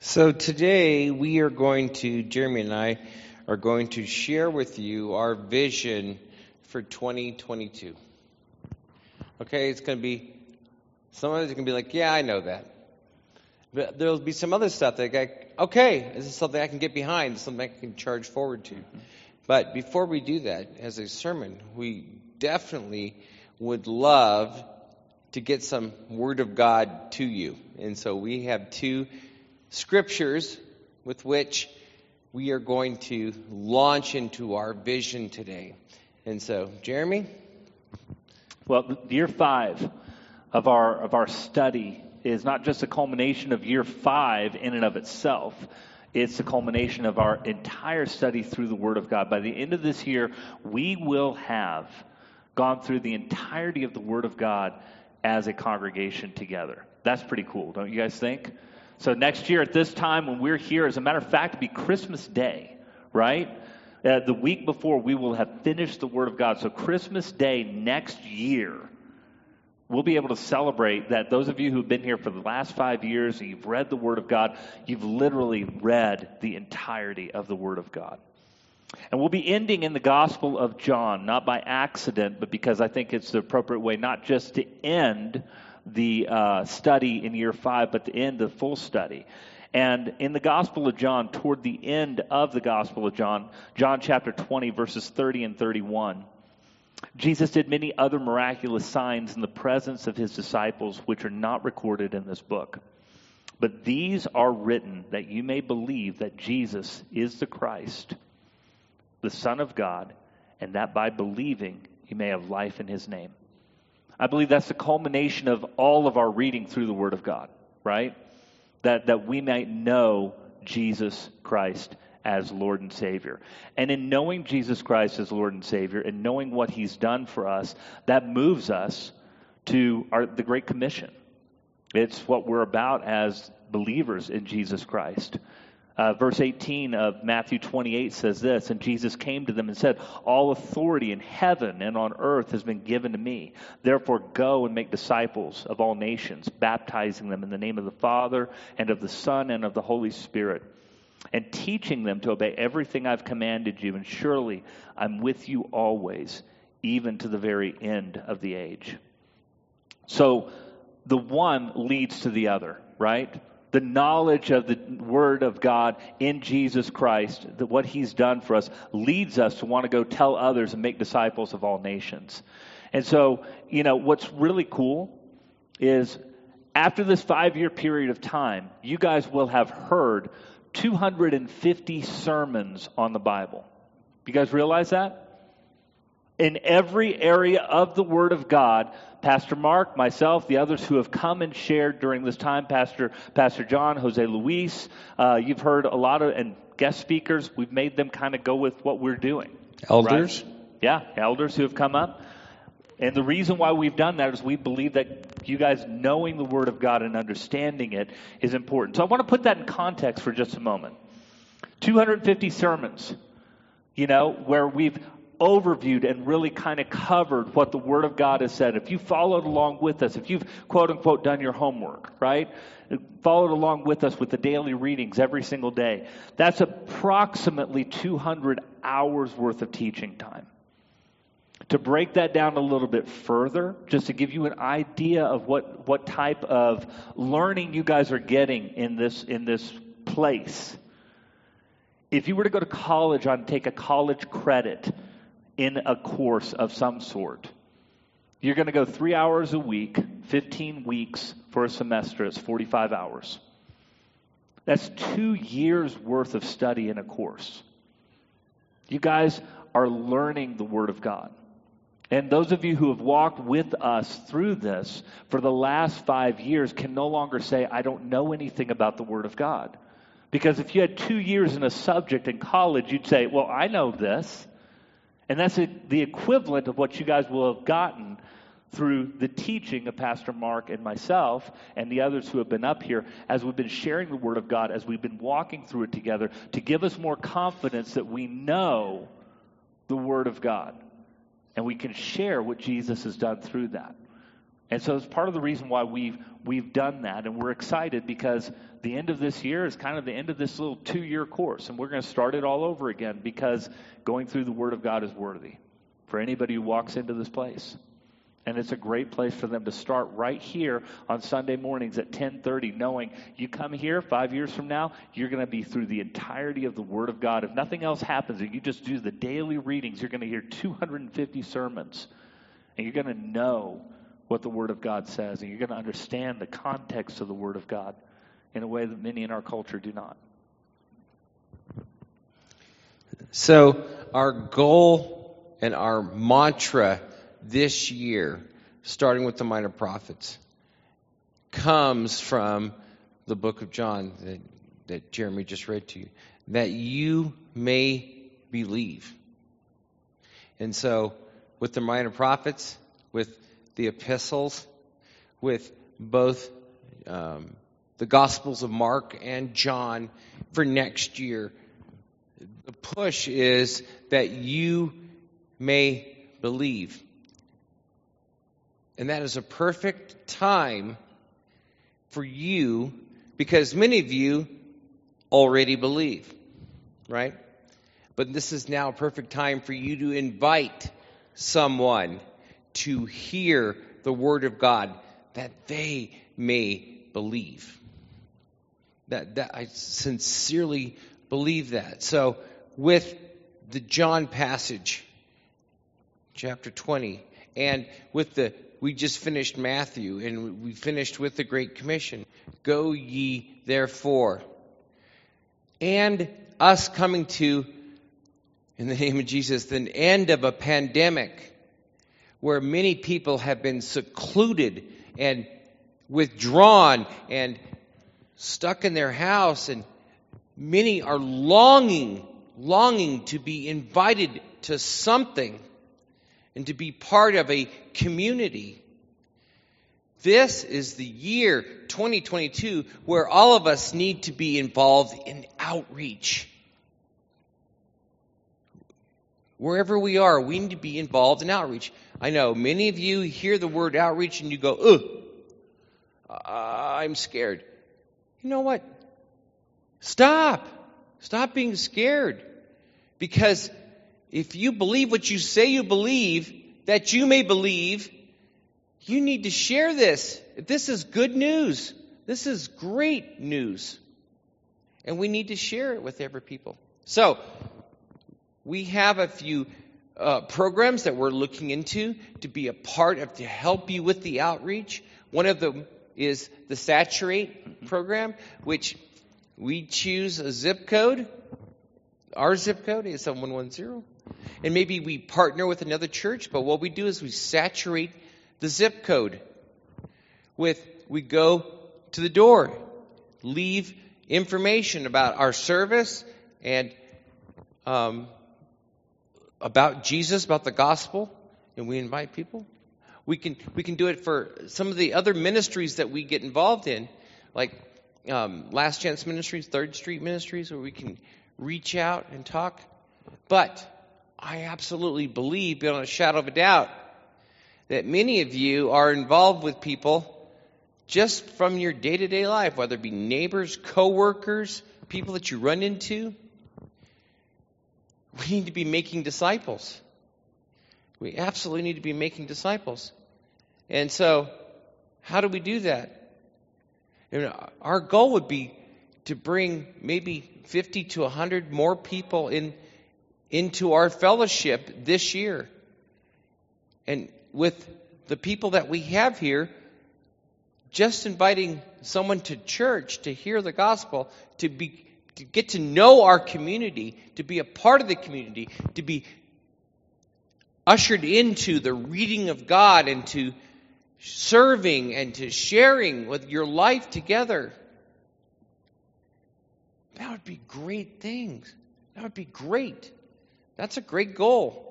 So today we are going to, Jeremy and I are going to share with you our vision for 2022. Okay, it's going to be, some of it's going to be like, yeah, I know that. But there'll be some other stuff that I, okay, this is something I can get behind, something I can charge forward to. Mm-hmm. But before we do that, as a sermon, we definitely would love to get some Word of God to you. And so we have two scriptures with which we are going to launch into our vision today. And so, Jeremy? Well, year five of our, of our study is not just a culmination of year five in and of itself. It's the culmination of our entire study through the Word of God. By the end of this year, we will have gone through the entirety of the Word of God as a congregation together. That's pretty cool, don't you guys think? So next year at this time when we're here, as a matter of fact, it'll be Christmas Day, right? Uh, the week before, we will have finished the Word of God. So Christmas Day next year, we'll be able to celebrate that those of you who've been here for the last five years and you've read the Word of God, you've literally read the entirety of the Word of God. And we'll be ending in the Gospel of John, not by accident, but because I think it's the appropriate way not just to end the uh, study in year five, but the end the full study. And in the Gospel of John, toward the end of the Gospel of John, John chapter 20, verses 30 and 31, Jesus did many other miraculous signs in the presence of his disciples, which are not recorded in this book. But these are written that you may believe that Jesus is the Christ the Son of God, and that by believing you may have life in his name. I believe that's the culmination of all of our reading through the Word of God, right? That, that we might know Jesus Christ as Lord and Savior. And in knowing Jesus Christ as Lord and Savior and knowing what He's done for us, that moves us to our, the Great Commission. It's what we're about as believers in Jesus Christ. Uh, verse 18 of Matthew 28 says this And Jesus came to them and said, All authority in heaven and on earth has been given to me. Therefore, go and make disciples of all nations, baptizing them in the name of the Father and of the Son and of the Holy Spirit, and teaching them to obey everything I've commanded you. And surely I'm with you always, even to the very end of the age. So the one leads to the other, right? The knowledge of the Word of God in Jesus Christ, that what He's done for us, leads us to want to go tell others and make disciples of all nations. And so, you know, what's really cool is after this five year period of time, you guys will have heard 250 sermons on the Bible. You guys realize that? In every area of the Word of God, Pastor Mark, myself, the others who have come and shared during this time, Pastor Pastor John, Jose Luis, uh, you've heard a lot of and guest speakers. We've made them kind of go with what we're doing. Elders, right? yeah, elders who have come up. And the reason why we've done that is we believe that you guys knowing the Word of God and understanding it is important. So I want to put that in context for just a moment. 250 sermons, you know, where we've overviewed and really kind of covered what the Word of God has said, if you followed along with us, if you've quote unquote done your homework, right? Followed along with us with the daily readings every single day, that's approximately 200 hours worth of teaching time. To break that down a little bit further, just to give you an idea of what, what type of learning you guys are getting in this, in this place. If you were to go to college on take a college credit, in a course of some sort. You're going to go three hours a week, 15 weeks for a semester. It's 45 hours. That's two years worth of study in a course. You guys are learning the Word of God. And those of you who have walked with us through this for the last five years can no longer say, I don't know anything about the Word of God. Because if you had two years in a subject in college, you'd say, Well, I know this. And that's the equivalent of what you guys will have gotten through the teaching of Pastor Mark and myself and the others who have been up here as we've been sharing the Word of God, as we've been walking through it together to give us more confidence that we know the Word of God. And we can share what Jesus has done through that. And so it's part of the reason why we've we've done that, and we're excited because the end of this year is kind of the end of this little two-year course, and we're going to start it all over again because going through the Word of God is worthy for anybody who walks into this place. And it's a great place for them to start right here on Sunday mornings at 10:30 knowing you come here 5 years from now you're going to be through the entirety of the word of God. If nothing else happens and you just do the daily readings, you're going to hear 250 sermons and you're going to know what the word of God says and you're going to understand the context of the word of God in a way that many in our culture do not. So, our goal and our mantra this year, starting with the minor prophets, comes from the book of John that, that Jeremy just read to you, that you may believe. And so, with the minor prophets, with the epistles, with both um, the Gospels of Mark and John for next year, the push is that you may believe. And that is a perfect time for you because many of you already believe, right? But this is now a perfect time for you to invite someone to hear the Word of God that they may believe. That, that I sincerely believe that. So, with the John passage, chapter 20, and with the we just finished Matthew and we finished with the Great Commission. Go ye therefore. And us coming to, in the name of Jesus, the end of a pandemic where many people have been secluded and withdrawn and stuck in their house and many are longing, longing to be invited to something and to be part of a community. This is the year 2022 where all of us need to be involved in outreach. Wherever we are, we need to be involved in outreach. I know many of you hear the word outreach and you go, ugh, I'm scared. You know what? Stop. Stop being scared. Because if you believe what you say you believe, that you may believe, you need to share this. This is good news. This is great news. And we need to share it with every people. So, we have a few uh, programs that we're looking into to be a part of to help you with the outreach. One of them is the Saturate program, which we choose a zip code. Our zip code is 7110. And maybe we partner with another church, but what we do is we saturate the zip code with, we go to the door, leave information about our service and um, about Jesus, about the gospel, and we invite people. We can we can do it for some of the other ministries that we get involved in, like um, Last Chance Ministries, Third Street Ministries, where we can reach out and talk. But I absolutely believe, beyond a shadow of a doubt, that many of you are involved with people just from your day to day life, whether it be neighbors, coworkers, people that you run into. We need to be making disciples. We absolutely need to be making disciples. And so, how do we do that? You know, our goal would be to bring maybe 50 to 100 more people in into our fellowship this year. And with the people that we have here, just inviting someone to church to hear the gospel, to be to get to know our community, to be a part of the community, to be ushered into the reading of God and to serving and to sharing with your life together. That would be great things. That would be great. That's a great goal.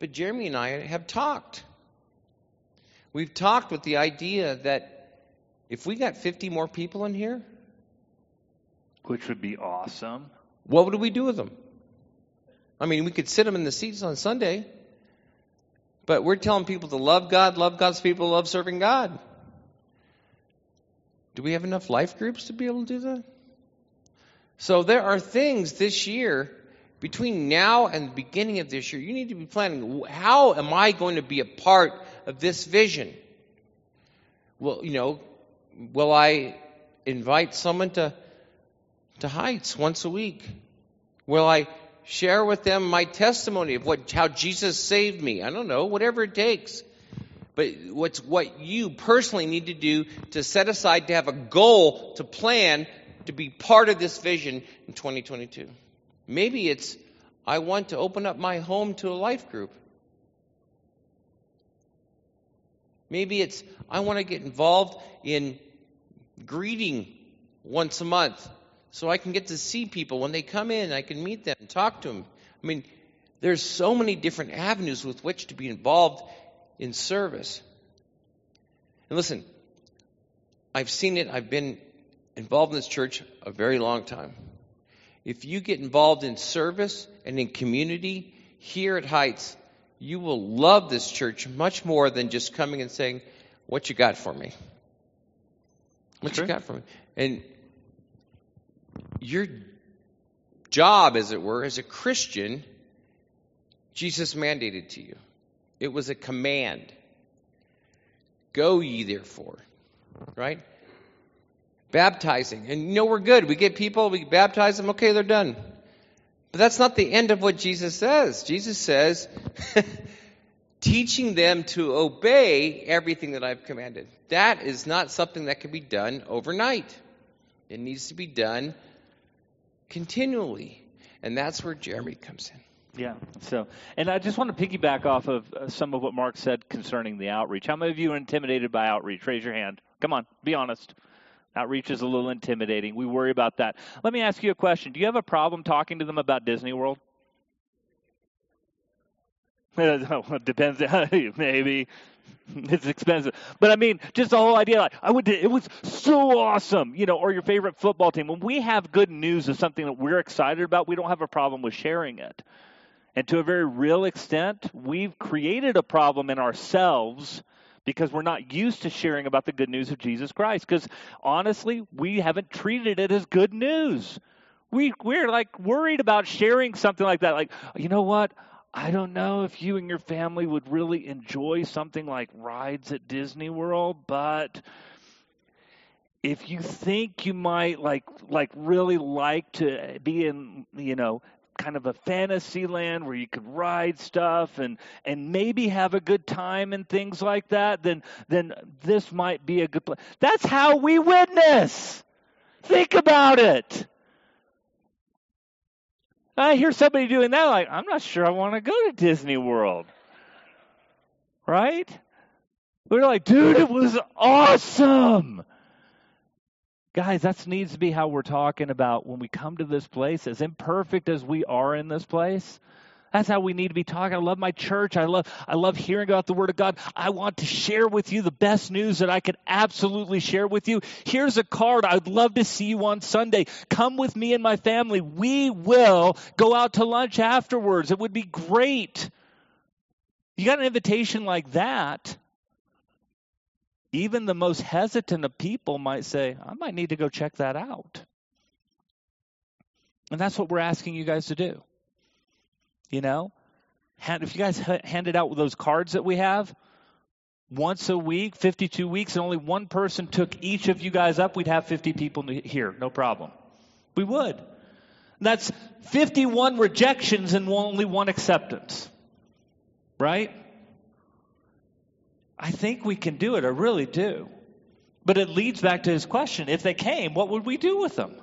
But Jeremy and I have talked. We've talked with the idea that if we got 50 more people in here, which would be awesome, what would we do with them? I mean, we could sit them in the seats on Sunday, But we're telling people to love God, love God's people, love serving God. Do we have enough life groups to be able to do that? So there are things this year, between now and the beginning of this year, you need to be planning how am I going to be a part of this vision? Well, you know, will I invite someone to, to Heights once a week? Will I share with them my testimony of what how Jesus saved me. I don't know, whatever it takes. But what's what you personally need to do to set aside to have a goal to plan to be part of this vision in 2022. Maybe it's I want to open up my home to a life group. Maybe it's I want to get involved in greeting once a month so I can get to see people when they come in. I can meet them and talk to them. I mean, there's so many different avenues with which to be involved in service. And listen, I've seen it. I've been involved in this church a very long time. If you get involved in service and in community here at Heights, you will love this church much more than just coming and saying, What you got for me? What sure. you got for me? And your job, as it were, as a Christian, Jesus mandated to you. It was a command. Go ye therefore. Right? Baptizing. And you know we're good. We get people, we baptize them, okay, they're done. But that's not the end of what Jesus says. Jesus says, teaching them to obey everything that I've commanded. That is not something that can be done overnight. It needs to be done continually. And that's where Jeremy comes in. Yeah. So, and I just want to piggyback off of uh, some of what Mark said concerning the outreach. How many of you are intimidated by outreach? Raise your hand. Come on, be honest. Outreach is a little intimidating. We worry about that. Let me ask you a question. Do you have a problem talking to them about Disney World? it depends. Maybe. it's expensive. But I mean, just the whole idea, like, I to, it was so awesome, you know, or your favorite football team. When we have good news of something that we're excited about, we don't have a problem with sharing it. And to a very real extent, we've created a problem in ourselves because we're not used to sharing about the good news of Jesus Christ. Because honestly, we haven't treated it as good news. We, we're like worried about sharing something like that. Like, you know what? I don't know if you and your family would really enjoy something like rides at Disney World, but if you think you might like like really like to be in you know kind of a fantasy land where you could ride stuff and and maybe have a good time and things like that then then this might be a good place that's how we witness! Think about it I hear somebody doing that, like, I'm not sure I want to go to Disney World. Right? We're like, dude, it was awesome. Guys, that needs to be how we're talking about when we come to this place, as imperfect as we are in this place. That's how we need to be talking. I love my church. I love I love hearing about the word of God. I want to share with you the best news that I could absolutely share with you. Here's a card. I'd love to see you on Sunday. Come with me and my family. We will go out to lunch afterwards. It would be great. You got an invitation like that. Even the most hesitant of people might say, I might need to go check that out. And that's what we're asking you guys to do. You know, if you guys handed out those cards that we have once a week, 52 weeks, and only one person took each of you guys up, we'd have 50 people here, no problem. We would. That's 51 rejections and only one acceptance. Right? I think we can do it. I really do. But it leads back to his question. If they came, what would we do with them?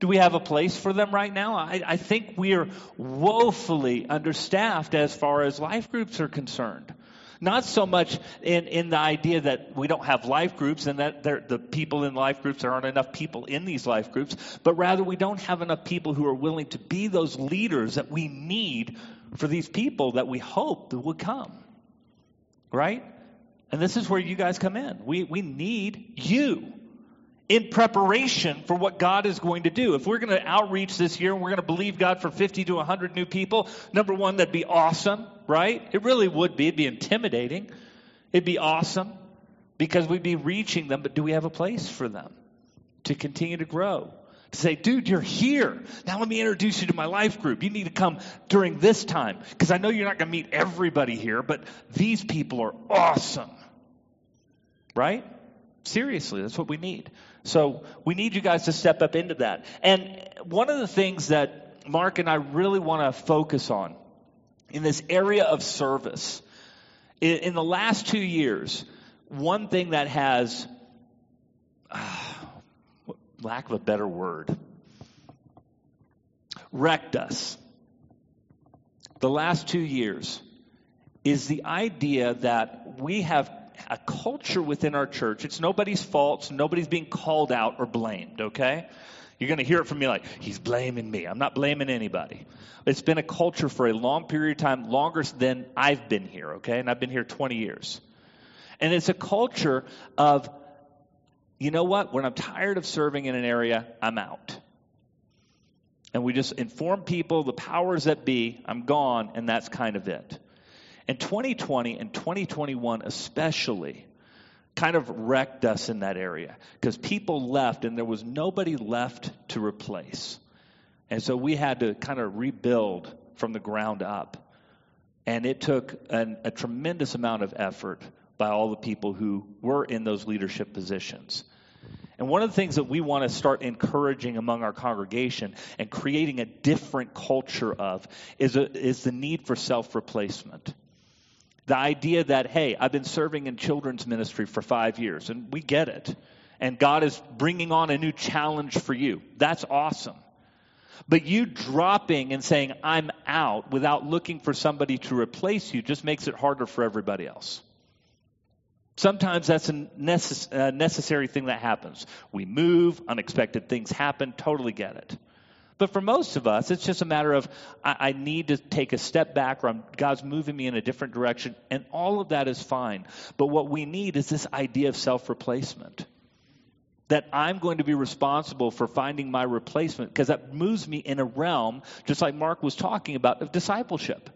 Do we have a place for them right now? I, I think we are woefully understaffed as far as life groups are concerned. Not so much in, in the idea that we don't have life groups and that the people in life groups, there aren't enough people in these life groups, but rather we don't have enough people who are willing to be those leaders that we need for these people that we hope that would come. Right? And this is where you guys come in. We, we need you in preparation for what God is going to do. If we're going to outreach this year and we're going to believe God for 50 to 100 new people, number one, that'd be awesome, right? It really would be. It'd be intimidating. It'd be awesome because we'd be reaching them, but do we have a place for them to continue to grow? To say, dude, you're here. Now let me introduce you to my life group. You need to come during this time because I know you're not going to meet everybody here, but these people are awesome. Right? Seriously, that's what we need. So we need you guys to step up into that. And one of the things that Mark and I really want to focus on in this area of service, in, the last two years, one thing that has, uh, lack of a better word, wrecked us the last two years is the idea that we have a culture within our church. It's nobody's fault. nobody's being called out or blamed, okay? You're going to hear it from me like, he's blaming me. I'm not blaming anybody. It's been a culture for a long period of time, longer than I've been here, okay? And I've been here 20 years. And it's a culture of, you know what? When I'm tired of serving in an area, I'm out. And we just inform people, the powers that be, I'm gone, and that's kind of it. And 2020 and 2021 especially kind of wrecked us in that area because people left and there was nobody left to replace. And so we had to kind of rebuild from the ground up. And it took an, a tremendous amount of effort by all the people who were in those leadership positions. And one of the things that we want to start encouraging among our congregation and creating a different culture of is, a, is the need for self replacement. The idea that, hey, I've been serving in children's ministry for five years, and we get it. And God is bringing on a new challenge for you. That's awesome. But you dropping and saying, I'm out without looking for somebody to replace you just makes it harder for everybody else. Sometimes that's a necess- uh, necessary thing that happens. We move, unexpected things happen, totally get it. But for most of us, it's just a matter of I, I need to take a step back or I'm, God's moving me in a different direction, and all of that is fine. But what we need is this idea of self replacement. That I'm going to be responsible for finding my replacement because that moves me in a realm, just like Mark was talking about, of discipleship.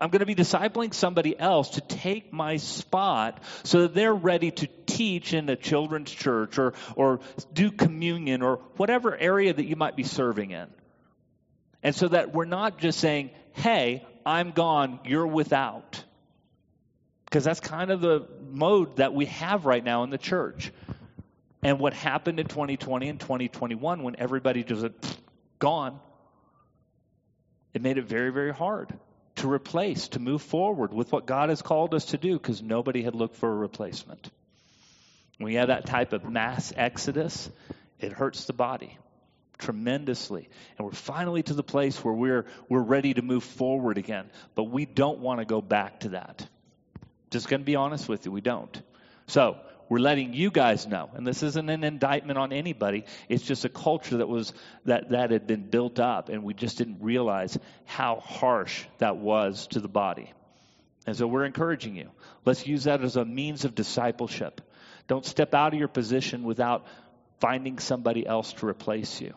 I'm going to be discipling somebody else to take my spot so that they're ready to teach in a children's church or, or do communion or whatever area that you might be serving in. And so that we're not just saying, hey, I'm gone, you're without. Because that's kind of the mode that we have right now in the church. And what happened in 2020 and 2021 when everybody just gone, it made it very, very hard to replace, to move forward with what God has called us to do because nobody had looked for a replacement. When we have that type of mass exodus, it hurts the body tremendously. And we're finally to the place where we're, we're ready to move forward again. But we don't want to go back to that. Just going to be honest with you, we don't. So, we're letting you guys know. And this isn't an indictment on anybody. It's just a culture that was that that had been built up and we just didn't realize how harsh that was to the body. And so we're encouraging you. Let's use that as a means of discipleship. Don't step out of your position without finding somebody else to replace you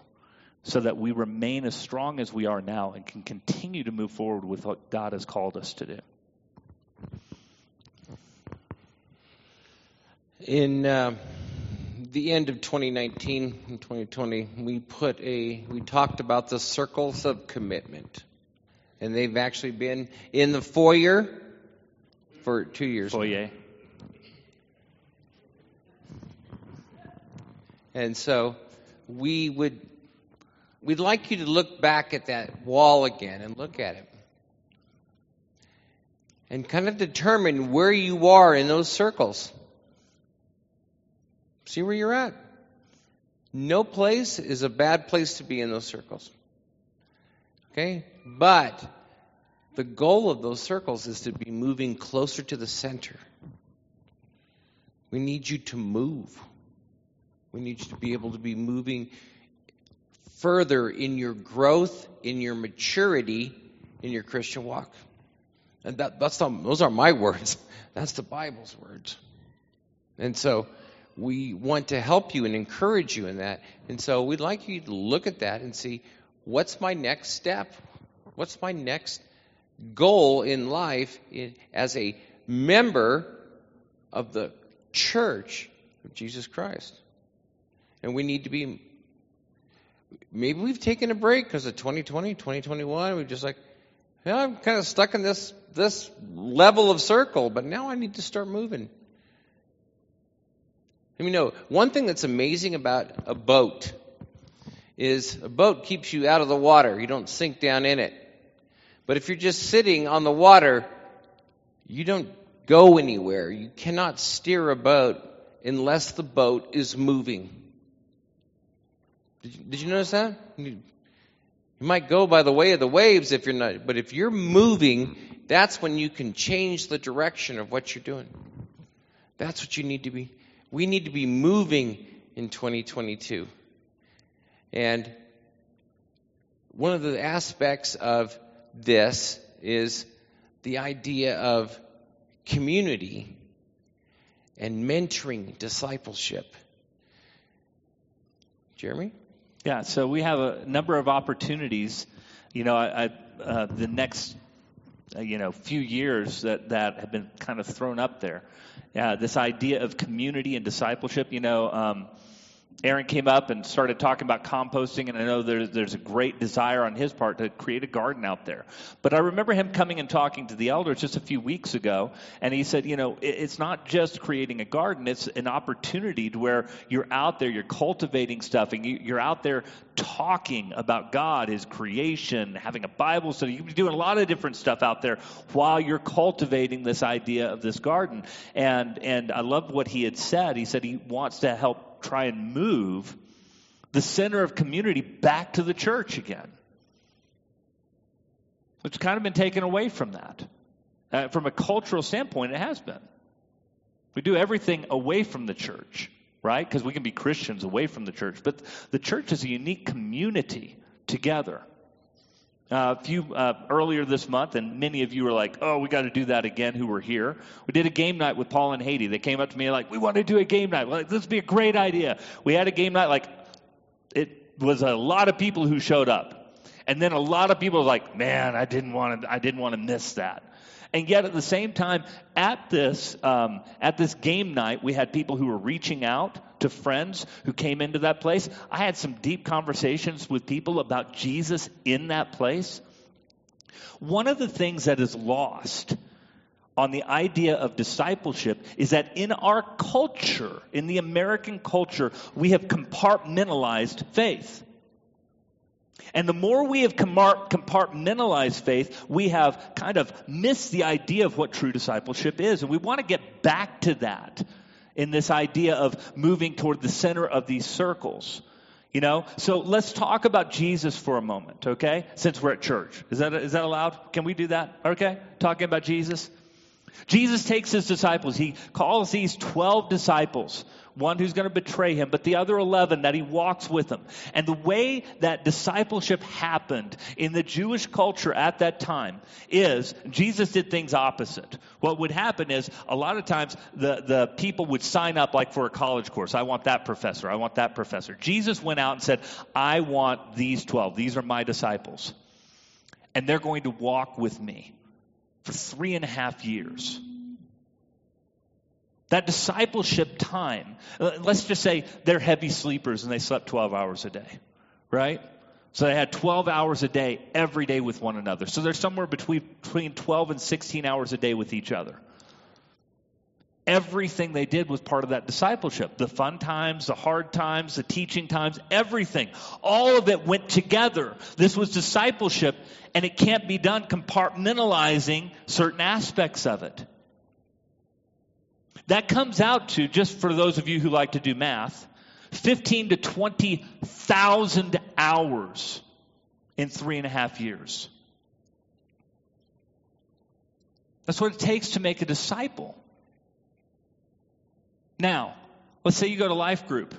so that we remain as strong as we are now and can continue to move forward with what God has called us to do. In uh, the end of 2019 and 2020, we put a we talked about the circles of commitment, and they've actually been in the foyer for two years. Foyer. And so we would we'd like you to look back at that wall again and look at it. And kind of determine where you are in those circles. See where you're at. No place is a bad place to be in those circles. Okay? But the goal of those circles is to be moving closer to the center. We need you to move. We need you to be able to be moving further in your growth, in your maturity, in your Christian walk. And that, that's not, those are my words. That's the Bible's words. And so we want to help you and encourage you in that. And so we'd like you to look at that and see what's my next step? What's my next goal in life as a member of the church of Jesus Christ? And we need to be, maybe we've taken a break because of 2020, 2021. We're just like, yeah, I'm kind of stuck in this, this level of circle, but now I need to start moving. Let me know, one thing that's amazing about a boat is a boat keeps you out of the water. You don't sink down in it. But if you're just sitting on the water, you don't go anywhere. You cannot steer a boat unless the boat is moving. Did you, did you notice that? You, you might go by the way of the waves if you're not, but if you're moving, that's when you can change the direction of what you're doing. That's what you need to be we need to be moving in 2022. And one of the aspects of this is the idea of community and mentoring discipleship. Jeremy? Yeah, so we have a number of opportunities. You know, I, I, uh, the next uh, you know few years that that have been kind of thrown up there. Uh, this idea of community and discipleship. You know, um, Aaron came up and started talking about composting, and I know there's, there's a great desire on his part to create a garden out there. But I remember him coming and talking to the elders just a few weeks ago, and he said, you know, it, it's not just creating a garden, it's an opportunity to where you're out there, you're cultivating stuff, and you, you're out there talking about God, His creation, having a Bible study. You can be doing a lot of different stuff out there while you're cultivating this idea of this garden. And, and I loved what he had said. He said he wants to help try and move the center of community back to the church again. It's kind of been taken away from that. Uh, from a cultural standpoint, it has been. We do everything away from the church, right? Because we can be Christians away from the church. But the church is a unique community together. Uh, a few uh, earlier this month, and many of you were like, "Oh, we got to do that again." Who were here? We did a game night with Paul and Haiti. They came up to me like, "We want to do a game night. Like, this would be a great idea." We had a game night. Like, it was a lot of people who showed up, and then a lot of people were like, "Man, I didn't want to. I didn't want to miss that." And yet, at the same time, at this um, at this game night, we had people who were reaching out to friends who came into that place. I had some deep conversations with people about Jesus in that place. One of the things that is lost on the idea of discipleship is that in our culture, in the American culture, we have compartmentalized faith. And the more we have compartmentalized faith, we have kind of missed the idea of what true discipleship is. And we want to get back to that in this idea of moving toward the center of these circles. You know, so let's talk about Jesus for a moment, okay? Since we're at church. Is that, is that allowed? Can we do that? Okay? Talking about Jesus? Jesus takes his disciples. He calls these 12 disciples one who's going to betray him, but the other 11 that he walks with him. And the way that discipleship happened in the Jewish culture at that time is Jesus did things opposite. What would happen is a lot of times the, the people would sign up like for a college course. I want that professor. I want that professor. Jesus went out and said, I want these 12. These are my disciples. And they're going to walk with me for three and a half years. That discipleship time, uh, let's just say they're heavy sleepers and they slept 12 hours a day, right? So they had 12 hours a day every day with one another. So they're somewhere between, between 12 and 16 hours a day with each other. Everything they did was part of that discipleship. The fun times, the hard times, the teaching times, everything. All of it went together. This was discipleship, and it can't be done compartmentalizing certain aspects of it. That comes out to, just for those of you who like to do math, 15 to 20,000 hours in three and a half years. That's what it takes to make a disciple. Now, let's say you go to life group.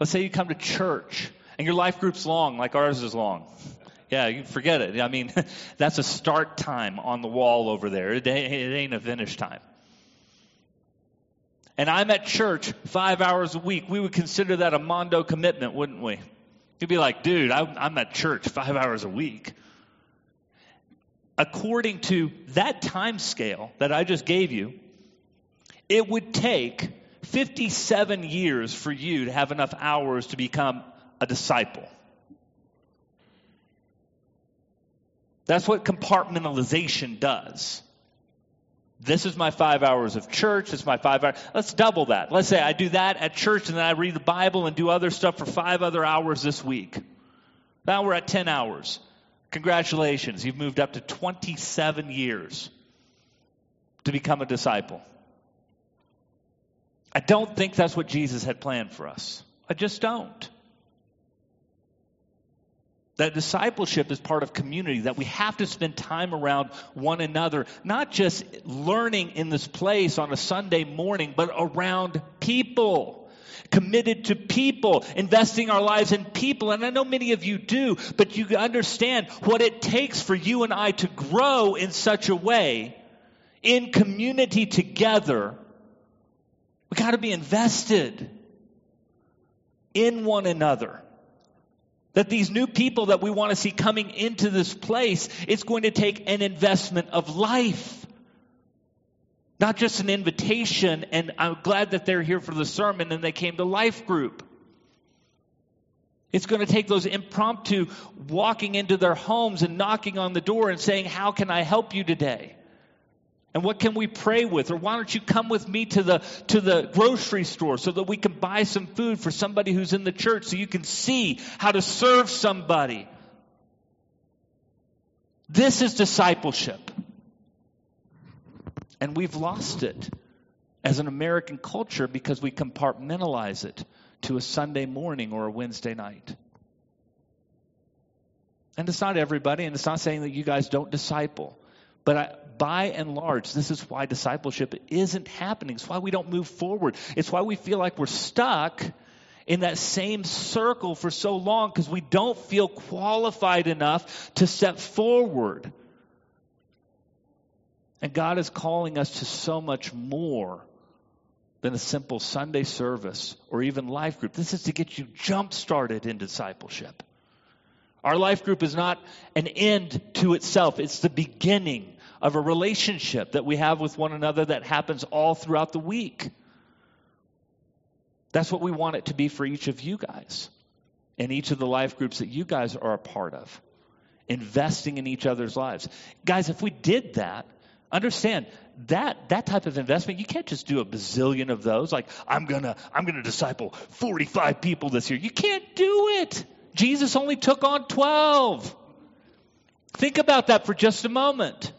Let's say you come to church and your life group's long, like ours is long. Yeah, you forget it. I mean, that's a start time on the wall over there. It ain't a finish time. And I'm at church five hours a week, we would consider that a mondo commitment, wouldn't we? You'd be like, dude, I'm at church five hours a week. According to that time scale that I just gave you, it would take 57 years for you to have enough hours to become a disciple. That's what compartmentalization does. This is my five hours of church. It's my five hours. Let's double that. Let's say I do that at church and then I read the Bible and do other stuff for five other hours this week. Now we're at 10 hours. Congratulations. You've moved up to 27 years to become a disciple. I don't think that's what Jesus had planned for us. I just don't. That discipleship is part of community, that we have to spend time around one another, not just learning in this place on a Sunday morning, but around people. Committed to people, investing our lives in people. And I know many of you do, but you understand what it takes for you and I to grow in such a way in community together. We got to be invested in one another. That these new people that we want to see coming into this place, it's going to take an investment of life. Not just an invitation, and I'm glad that they're here for the sermon and they came to life group. It's going to take those impromptu walking into their homes and knocking on the door and saying, How can I help you today? And what can we pray with? Or why don't you come with me to the, to the grocery store so that we can buy some food for somebody who's in the church so you can see how to serve somebody? This is discipleship. And we've lost it as an American culture because we compartmentalize it to a Sunday morning or a Wednesday night. And it's not everybody, and it's not saying that you guys don't disciple. But I, by and large, this is why discipleship isn't happening. It's why we don't move forward. It's why we feel like we're stuck in that same circle for so long because we don't feel qualified enough to step forward. And God is calling us to so much more than a simple Sunday service or even life group. This is to get you jump started in discipleship. Our life group is not an end to itself, it's the beginning of a relationship that we have with one another that happens all throughout the week. That's what we want it to be for each of you guys and each of the life groups that you guys are a part of. Investing in each other's lives. Guys, if we did that, understand that that type of investment, you can't just do a bazillion of those. Like, I'm gonna, I'm gonna disciple 45 people this year. You can't do it. Jesus only took on 12. Think about that for just a moment.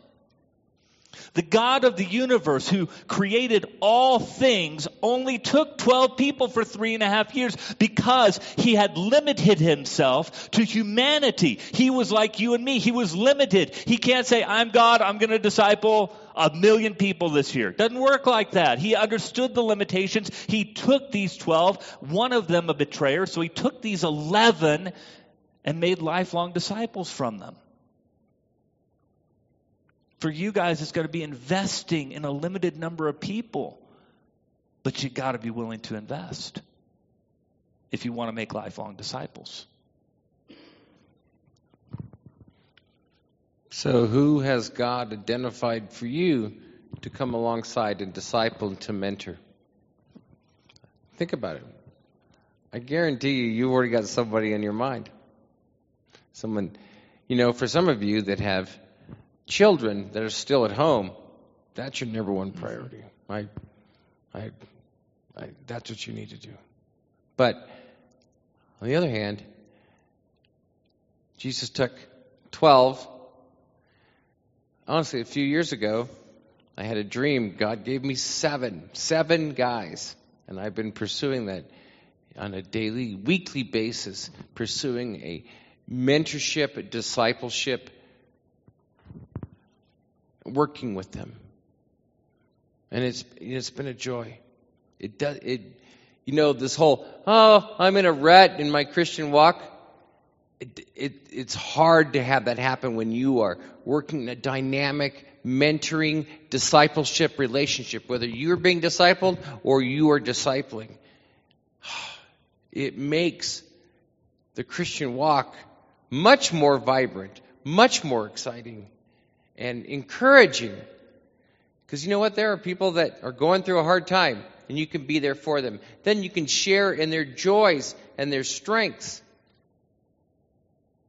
The God of the universe who created all things only took 12 people for three and a half years because he had limited himself to humanity. He was like you and me. He was limited. He can't say, I'm God, I'm going to disciple a million people this year. Doesn't work like that. He understood the limitations. He took these 12, one of them a betrayer, so he took these 11 and made lifelong disciples from them. For you guys, it's going to be investing in a limited number of people. But you got to be willing to invest if you want to make lifelong disciples. So, who has God identified for you to come alongside and disciple and to mentor? Think about it. I guarantee you, you've already got somebody in your mind. Someone, you know, for some of you that have children that are still at home, that's your number one priority. I, I, I, that's what you need to do. But on the other hand, Jesus took 12. Honestly, a few years ago, I had a dream. God gave me seven, seven guys. And I've been pursuing that on a daily, weekly basis, pursuing a mentorship, a discipleship, working with them. And it's it's been a joy. It does it you know this whole oh I'm in a rut in my Christian walk. It, it, it's hard to have that happen when you are working in a dynamic mentoring, discipleship relationship, whether you're being discipled or you are discipling. It makes the Christian walk much more vibrant, much more exciting, and encouraging. Because you know what? There are people that are going through a hard time, and you can be there for them. Then you can share in their joys and their strengths.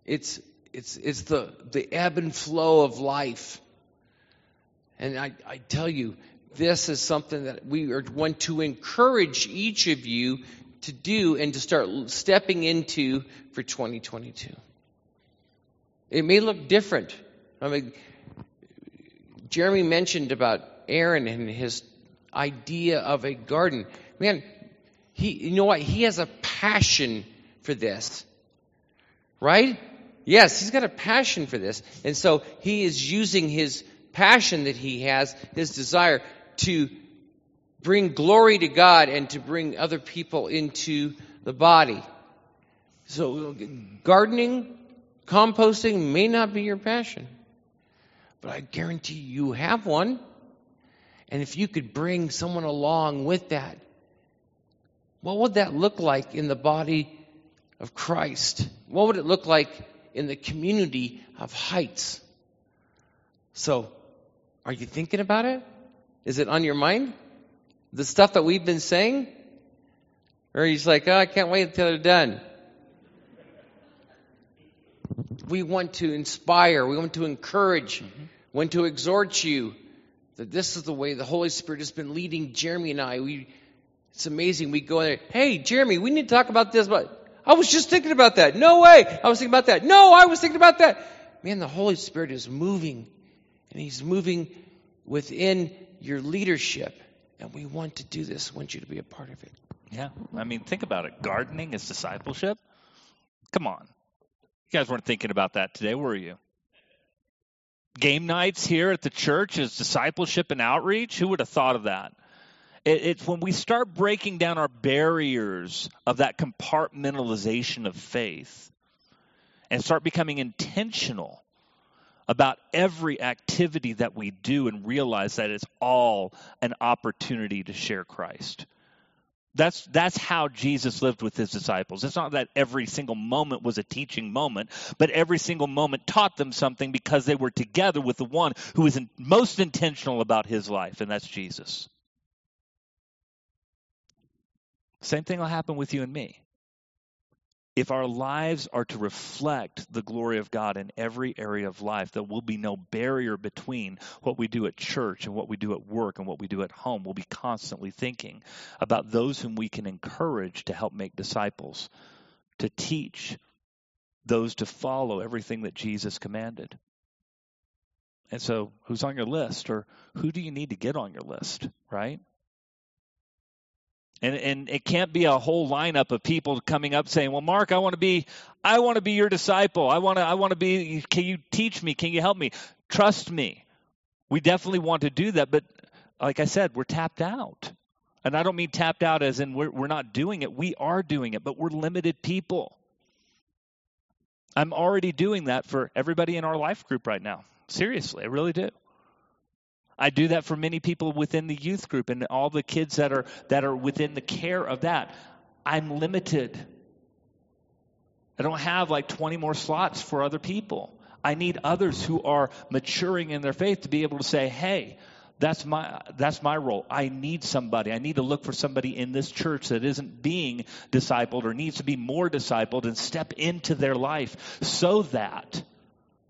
It's, it's, it's the, the ebb and flow of life. And I, I tell you, this is something that we are want to encourage each of you to do and to start stepping into for 2022. It may look different. I mean, Jeremy mentioned about Aaron and his idea of a garden. Man, he, you know what? He has a passion for this. Right? Yes, he's got a passion for this. And so he is using his passion that he has, his desire to bring glory to God and to bring other people into the body. So gardening, composting may not be your passion, but I guarantee you have one. And if you could bring someone along with that, what would that look like in the body of Christ? What would it look like in the community of heights? So, are you thinking about it? Is it on your mind? The stuff that we've been saying? Or just like, oh, I can't wait until they're done? We want to inspire, we want to encourage, mm-hmm. want to exhort you that this is the way the Holy Spirit has been leading Jeremy and I. We, it's amazing. We go in there, hey, Jeremy, we need to talk about this, but I was just thinking about that. No way. I was thinking about that. No, I was thinking about that. Man, the Holy Spirit is moving, and He's moving within your leadership. And we want to do this. I want you to be a part of it. Yeah. I mean, think about it. Gardening is discipleship. Come on. You guys weren't thinking about that today, were you? game nights here at the church is discipleship and outreach. Who would have thought of that? It, it's when we start breaking down our barriers of that compartmentalization of faith and start becoming intentional about every activity that we do and realize that it's all an opportunity to share Christ. That's that's how Jesus lived with his disciples. It's not that every single moment was a teaching moment, but every single moment taught them something because they were together with the one who is most intentional about his life, and that's Jesus. Same thing will happen with you and me if our lives are to reflect the glory of God in every area of life, there will be no barrier between what we do at church and what we do at work and what we do at home. We'll be constantly thinking about those whom we can encourage to help make disciples, to teach those to follow everything that Jesus commanded. And so, who's on your list, or who do you need to get on your list, right? And, and it can't be a whole lineup of people coming up saying, "Well, Mark, I want to be, I want to be your disciple. I want to, I want to be. Can you teach me? Can you help me? Trust me." We definitely want to do that, but like I said, we're tapped out. And I don't mean tapped out as in we're, we're not doing it. We are doing it, but we're limited people. I'm already doing that for everybody in our life group right now. Seriously, I really do. I do that for many people within the youth group and all the kids that are that are within the care of that. I'm limited. I don't have like 20 more slots for other people. I need others who are maturing in their faith to be able to say, "Hey, that's my that's my role. I need somebody. I need to look for somebody in this church that isn't being discipled or needs to be more discipled and step into their life so that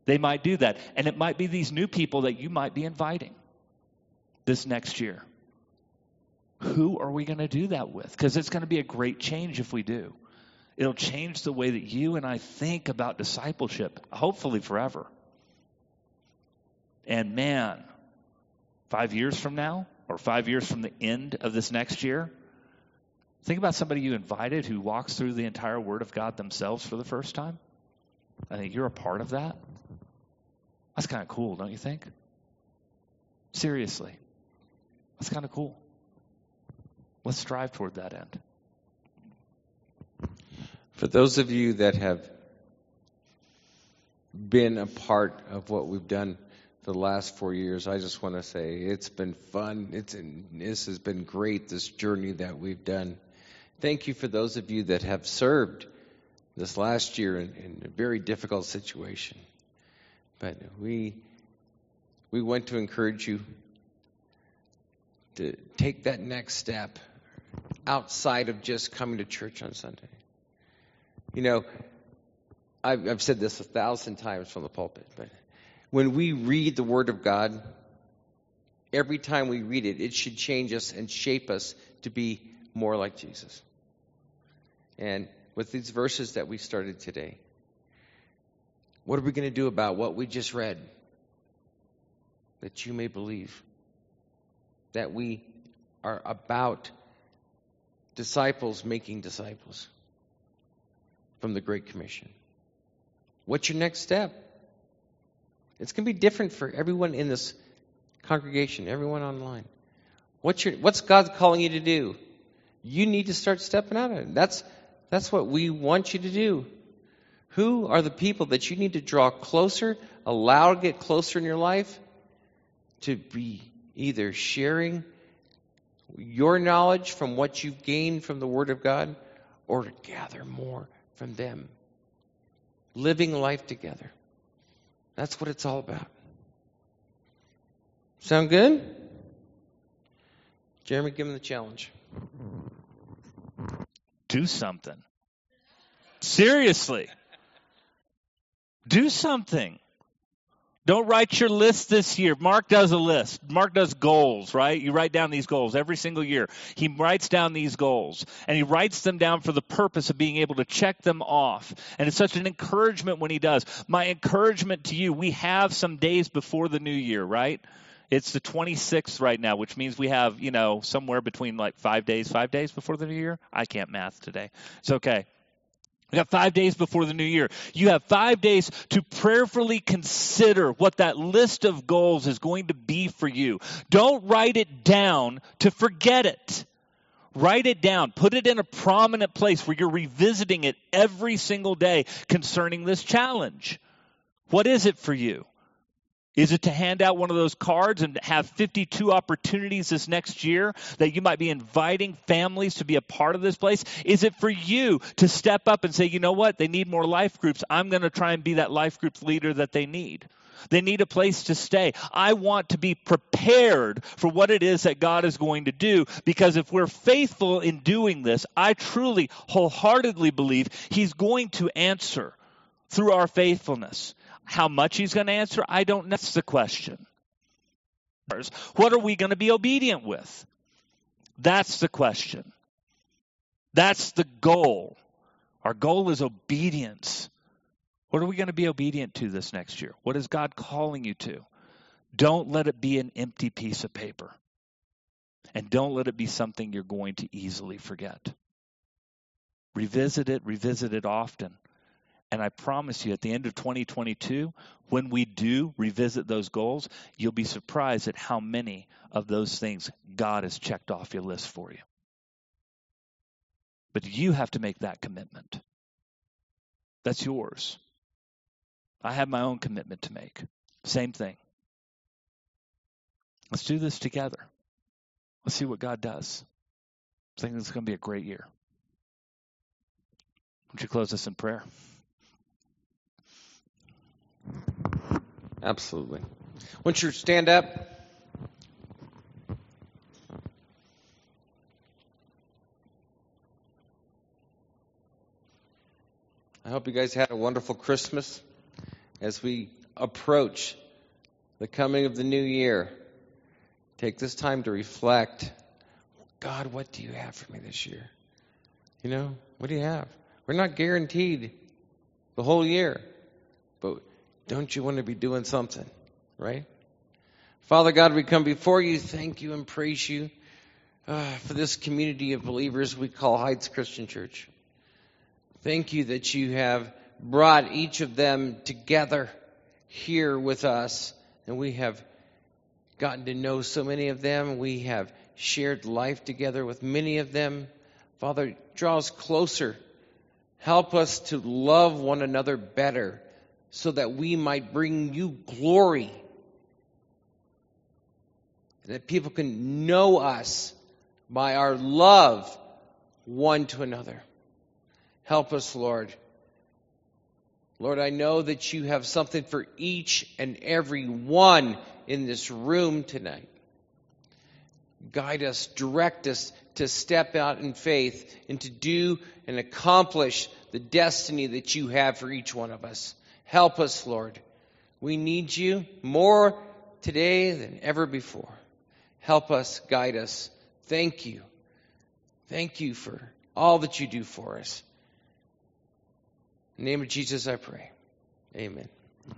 they might do that. And it might be these new people that you might be inviting this next year. Who are we going to do that with? Because it's going to be a great change if we do. It'll change the way that you and I think about discipleship, hopefully forever. And man, five years from now, or five years from the end of this next year, think about somebody you invited who walks through the entire Word of God themselves for the first time. I think you're a part of that. That's kind of cool, don't you think? Seriously. That's kind of cool. Let's strive toward that end. For those of you that have been a part of what we've done the last four years, I just want to say it's been fun. It's this has been great. This journey that we've done. Thank you for those of you that have served this last year in, in a very difficult situation. But we we want to encourage you to take that next step outside of just coming to church on Sunday. You know, I've, I've said this a thousand times from the pulpit, but when we read the Word of God, every time we read it, it should change us and shape us to be more like Jesus. And with these verses that we started today, what are we going to do about what we just read? That you may believe. That we are about disciples making disciples from the Great Commission. What's your next step? It's going to be different for everyone in this congregation, everyone online. What's, your, what's God calling you to do? You need to start stepping out of it. That's, that's what we want you to do. Who are the people that you need to draw closer, allow to get closer in your life, to be either sharing your knowledge from what you've gained from the Word of God or to gather more from them? Living life together. That's what it's all about. Sound good? Jeremy, give him the challenge. Do something. Seriously. Do something. Don't write your list this year. Mark does a list. Mark does goals, right? You write down these goals every single year. He writes down these goals and he writes them down for the purpose of being able to check them off. And it's such an encouragement when he does. My encouragement to you, we have some days before the new year, right? It's the 26th right now, which means we have, you know, somewhere between like five days, five days before the new year. I can't math today. It's okay. We got five days before the new year. You have five days to prayerfully consider what that list of goals is going to be for you. Don't write it down to forget it. Write it down. Put it in a prominent place where you're revisiting it every single day concerning this challenge. What is it for you? Is it to hand out one of those cards and have 52 opportunities this next year that you might be inviting families to be a part of this place? Is it for you to step up and say, you know what, they need more life groups. I'm going to try and be that life group leader that they need. They need a place to stay. I want to be prepared for what it is that God is going to do because if we're faithful in doing this, I truly, wholeheartedly believe He's going to answer through our faithfulness. How much he's going to answer, I don't know. That's the question. What are we going to be obedient with? That's the question. That's the goal. Our goal is obedience. What are we going to be obedient to this next year? What is God calling you to? Don't let it be an empty piece of paper. And don't let it be something you're going to easily forget. Revisit it, revisit it often. And I promise you, at the end of 2022, when we do revisit those goals, you'll be surprised at how many of those things God has checked off your list for you. But you have to make that commitment. That's yours. I have my own commitment to make. Same thing. Let's do this together. Let's see what God does. I think it's going to be a great year. Would you close us in prayer? Absolutely. Once you stand up, I hope you guys had a wonderful Christmas as we approach the coming of the new year. Take this time to reflect God, what do you have for me this year? You know, what do you have? We're not guaranteed the whole year, but don't you want to be doing something, right? Father God, we come before you, thank you and praise you uh, for this community of believers we call Heights Christian Church. Thank you that you have brought each of them together here with us, and we have gotten to know so many of them. We have shared life together with many of them. Father, draw us closer. Help us to love one another better so that we might bring you glory and that people can know us by our love one to another. Help us, Lord. Lord, I know that you have something for each and every one in this room tonight. Guide us, direct us to step out in faith and to do and accomplish the destiny that you have for each one of us. Help us, Lord. We need you more today than ever before. Help us, guide us. Thank you. Thank you for all that you do for us. In the name of Jesus, I pray. Amen.